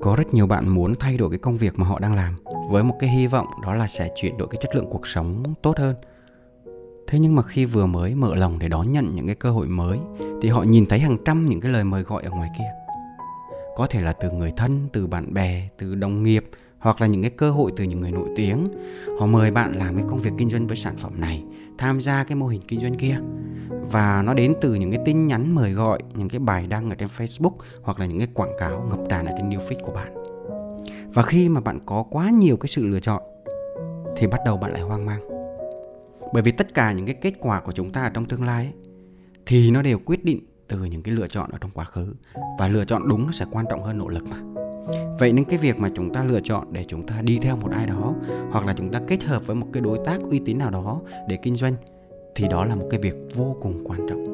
Có rất nhiều bạn muốn thay đổi cái công việc mà họ đang làm với một cái hy vọng đó là sẽ chuyển đổi cái chất lượng cuộc sống tốt hơn. Thế nhưng mà khi vừa mới mở lòng để đón nhận những cái cơ hội mới thì họ nhìn thấy hàng trăm những cái lời mời gọi ở ngoài kia. Có thể là từ người thân, từ bạn bè, từ đồng nghiệp hoặc là những cái cơ hội từ những người nổi tiếng. Họ mời bạn làm cái công việc kinh doanh với sản phẩm này, tham gia cái mô hình kinh doanh kia. Và nó đến từ những cái tin nhắn mời gọi những cái bài đăng ở trên Facebook hoặc là những cái quảng cáo ngập tràn ở trên new feed của bạn. Và khi mà bạn có quá nhiều cái sự lựa chọn thì bắt đầu bạn lại hoang mang. Bởi vì tất cả những cái kết quả của chúng ta trong tương lai ấy, thì nó đều quyết định từ những cái lựa chọn ở trong quá khứ. Và lựa chọn đúng nó sẽ quan trọng hơn nỗ lực mà vậy nên cái việc mà chúng ta lựa chọn để chúng ta đi theo một ai đó, hoặc là chúng ta kết hợp với một cái đối tác uy tín nào đó để kinh doanh, thì đó là một cái việc vô cùng quan trọng.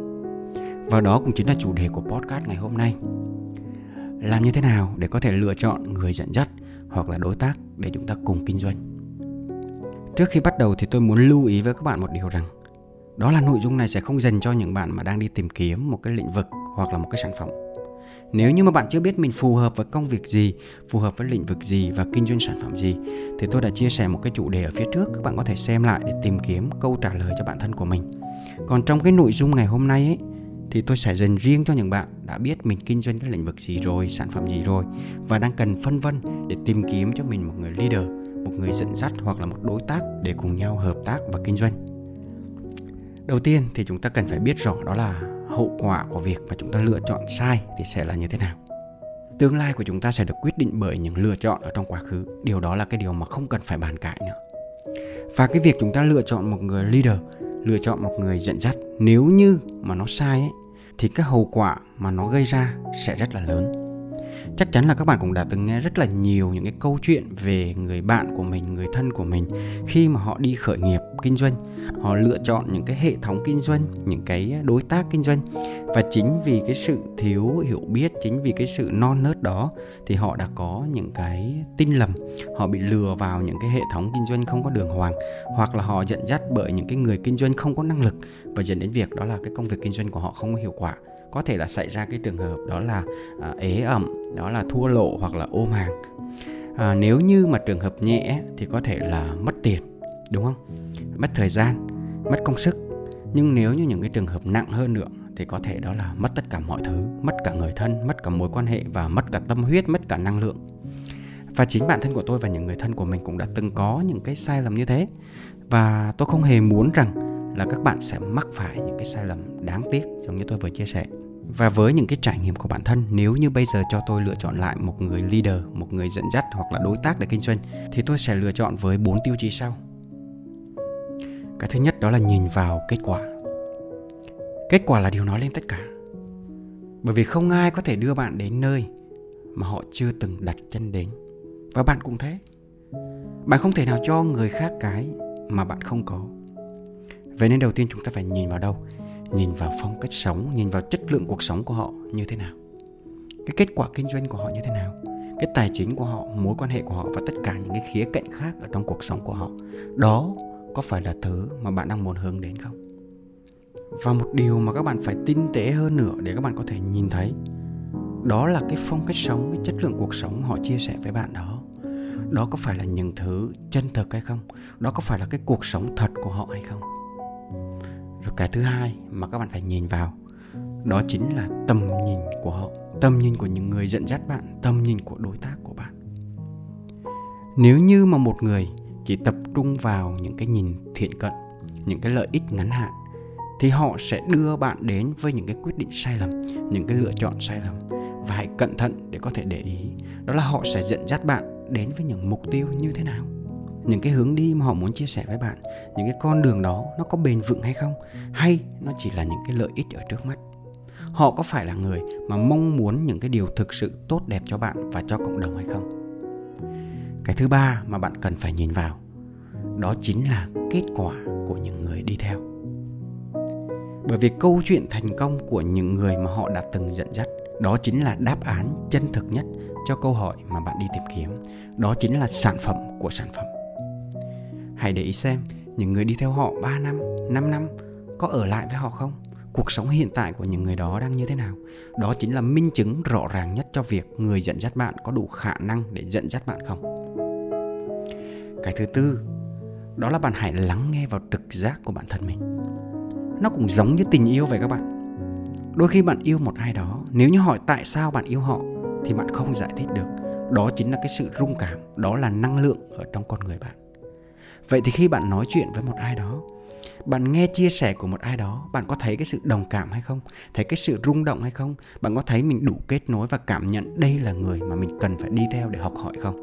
Và đó cũng chính là chủ đề của podcast ngày hôm nay. Làm như thế nào để có thể lựa chọn người dẫn dắt hoặc là đối tác để chúng ta cùng kinh doanh? Trước khi bắt đầu thì tôi muốn lưu ý với các bạn một điều rằng, đó là nội dung này sẽ không dành cho những bạn mà đang đi tìm kiếm một cái lĩnh vực hoặc là một cái sản phẩm nếu như mà bạn chưa biết mình phù hợp với công việc gì, phù hợp với lĩnh vực gì và kinh doanh sản phẩm gì thì tôi đã chia sẻ một cái chủ đề ở phía trước các bạn có thể xem lại để tìm kiếm câu trả lời cho bản thân của mình. Còn trong cái nội dung ngày hôm nay ấy thì tôi sẽ dành riêng cho những bạn đã biết mình kinh doanh cái lĩnh vực gì rồi, sản phẩm gì rồi và đang cần phân vân để tìm kiếm cho mình một người leader, một người dẫn dắt hoặc là một đối tác để cùng nhau hợp tác và kinh doanh. Đầu tiên thì chúng ta cần phải biết rõ đó là hậu quả của việc mà chúng ta lựa chọn sai thì sẽ là như thế nào? Tương lai của chúng ta sẽ được quyết định bởi những lựa chọn ở trong quá khứ. Điều đó là cái điều mà không cần phải bàn cãi nữa. Và cái việc chúng ta lựa chọn một người leader lựa chọn một người dẫn dắt nếu như mà nó sai ấy, thì cái hậu quả mà nó gây ra sẽ rất là lớn chắc chắn là các bạn cũng đã từng nghe rất là nhiều những cái câu chuyện về người bạn của mình, người thân của mình khi mà họ đi khởi nghiệp kinh doanh. Họ lựa chọn những cái hệ thống kinh doanh, những cái đối tác kinh doanh. Và chính vì cái sự thiếu hiểu biết, chính vì cái sự non nớt đó thì họ đã có những cái tin lầm. Họ bị lừa vào những cái hệ thống kinh doanh không có đường hoàng, hoặc là họ dẫn dắt bởi những cái người kinh doanh không có năng lực. Và dẫn đến việc đó là cái công việc kinh doanh của họ không có hiệu quả có thể là xảy ra cái trường hợp đó là à, ế ẩm đó là thua lộ hoặc là ôm hàng à, nếu như mà trường hợp nhẹ thì có thể là mất tiền đúng không? Mất thời gian mất công sức. Nhưng nếu như những cái trường hợp nặng hơn nữa thì có thể đó là mất tất cả mọi thứ mất cả người thân mất cả mối quan hệ và mất cả tâm huyết mất cả năng lượng. Và chính bản thân của tôi và những người thân của mình cũng đã từng có những cái sai lầm như thế. Và tôi không hề muốn rằng là các bạn sẽ mắc phải những cái sai lầm đáng tiếc giống như tôi vừa chia sẻ và với những cái trải nghiệm của bản thân, nếu như bây giờ cho tôi lựa chọn lại một người leader, một người dẫn dắt hoặc là đối tác để kinh doanh, thì tôi sẽ lựa chọn với bốn tiêu chí sau. Cái thứ nhất đó là nhìn vào kết quả. Kết quả là điều nói lên tất cả. Bởi vì không ai có thể đưa bạn đến nơi mà họ chưa từng đặt chân đến. Và bạn cũng thế. Bạn không thể nào cho người khác cái mà bạn không có. Vậy nên đầu tiên chúng ta phải nhìn vào đâu? Nhìn vào phong cách sống, nhìn vào chất lượng cuộc sống của họ như thế nào? Cái kết quả kinh doanh của họ như thế nào? Cái tài chính của họ, mối quan hệ của họ và tất cả những cái khía cạnh khác ở trong cuộc sống của họ, đó có phải là thứ mà bạn đang muốn hướng đến không? Và một điều mà các bạn phải tinh tế hơn nữa để các bạn có thể nhìn thấy, đó là cái phong cách sống, cái chất lượng cuộc sống họ chia sẻ với bạn đó đó có phải là những thứ chân thực hay không? Đó có phải là cái cuộc sống thật của họ hay không? Rồi cái thứ hai mà các bạn phải nhìn vào, đó chính là tầm nhìn của họ, tầm nhìn của những người dẫn dắt bạn, tầm nhìn của đối tác của bạn. Nếu như mà một người chỉ tập trung vào những cái nhìn thiện cận, những cái lợi ích ngắn hạn, thì họ sẽ đưa bạn đến với những cái quyết định sai lầm, những cái lựa chọn sai lầm. Và hãy cẩn thận để có thể để ý, đó là họ sẽ dẫn dắt bạn đến với những mục tiêu như thế nào những cái hướng đi mà họ muốn chia sẻ với bạn, những cái con đường đó nó có bền vững hay không? Hay nó chỉ là những cái lợi ích ở trước mắt? Họ có phải là người mà mong muốn những cái điều thực sự tốt đẹp cho bạn và cho cộng đồng hay không? Cái thứ ba mà bạn cần phải nhìn vào, đó chính là kết quả của những người đi theo. Bởi vì câu chuyện thành công của những người mà họ đã từng dẫn dắt, đó chính là đáp án chân thực nhất cho câu hỏi mà bạn đi tìm kiếm. Đó chính là sản phẩm của sản phẩm hãy để ý xem những người đi theo họ 3 năm, 5 năm có ở lại với họ không? Cuộc sống hiện tại của những người đó đang như thế nào? Đó chính là minh chứng rõ ràng nhất cho việc người dẫn dắt bạn có đủ khả năng để dẫn dắt bạn không. Cái thứ tư, đó là bạn hãy lắng nghe vào trực giác của bản thân mình. Nó cũng giống như tình yêu vậy các bạn. Đôi khi bạn yêu một ai đó, nếu như hỏi tại sao bạn yêu họ thì bạn không giải thích được. Đó chính là cái sự rung cảm, đó là năng lượng ở trong con người bạn. Vậy thì khi bạn nói chuyện với một ai đó, bạn nghe chia sẻ của một ai đó, bạn có thấy cái sự đồng cảm hay không? Thấy cái sự rung động hay không? Bạn có thấy mình đủ kết nối và cảm nhận đây là người mà mình cần phải đi theo để học hỏi không?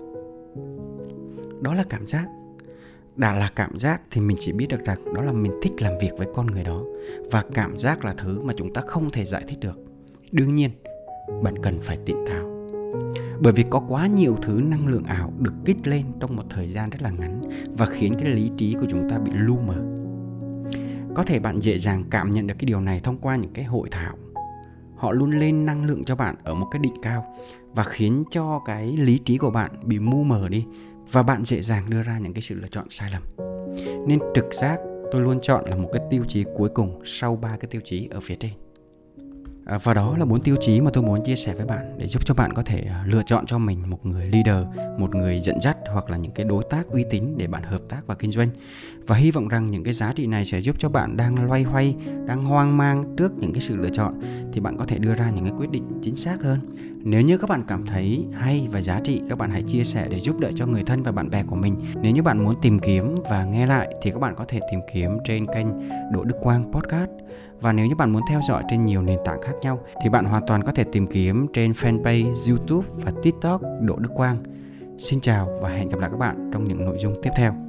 Đó là cảm giác. Đã là cảm giác thì mình chỉ biết được rằng đó là mình thích làm việc với con người đó và cảm giác là thứ mà chúng ta không thể giải thích được. Đương nhiên, bạn cần phải tỉnh táo bởi vì có quá nhiều thứ năng lượng ảo được kích lên trong một thời gian rất là ngắn và khiến cái lý trí của chúng ta bị lu mờ. Có thể bạn dễ dàng cảm nhận được cái điều này thông qua những cái hội thảo. Họ luôn lên năng lượng cho bạn ở một cái đỉnh cao và khiến cho cái lý trí của bạn bị mu mờ đi và bạn dễ dàng đưa ra những cái sự lựa chọn sai lầm. Nên trực giác tôi luôn chọn là một cái tiêu chí cuối cùng sau ba cái tiêu chí ở phía trên. À, và đó là bốn tiêu chí mà tôi muốn chia sẻ với bạn để giúp cho bạn có thể à, lựa chọn cho mình một người leader, một người dẫn dắt hoặc là những cái đối tác uy tín để bạn hợp tác và kinh doanh. Và hy vọng rằng những cái giá trị này sẽ giúp cho bạn đang loay hoay, đang hoang mang trước những cái sự lựa chọn thì bạn có thể đưa ra những cái quyết định chính xác hơn. Nếu như các bạn cảm thấy hay và giá trị, các bạn hãy chia sẻ để giúp đỡ cho người thân và bạn bè của mình. Nếu như bạn muốn tìm kiếm và nghe lại thì các bạn có thể tìm kiếm trên kênh Đỗ Đức Quang Podcast và nếu như bạn muốn theo dõi trên nhiều nền tảng khác nhau thì bạn hoàn toàn có thể tìm kiếm trên fanpage YouTube và TikTok Đỗ Đức Quang. Xin chào và hẹn gặp lại các bạn trong những nội dung tiếp theo.